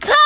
Pa!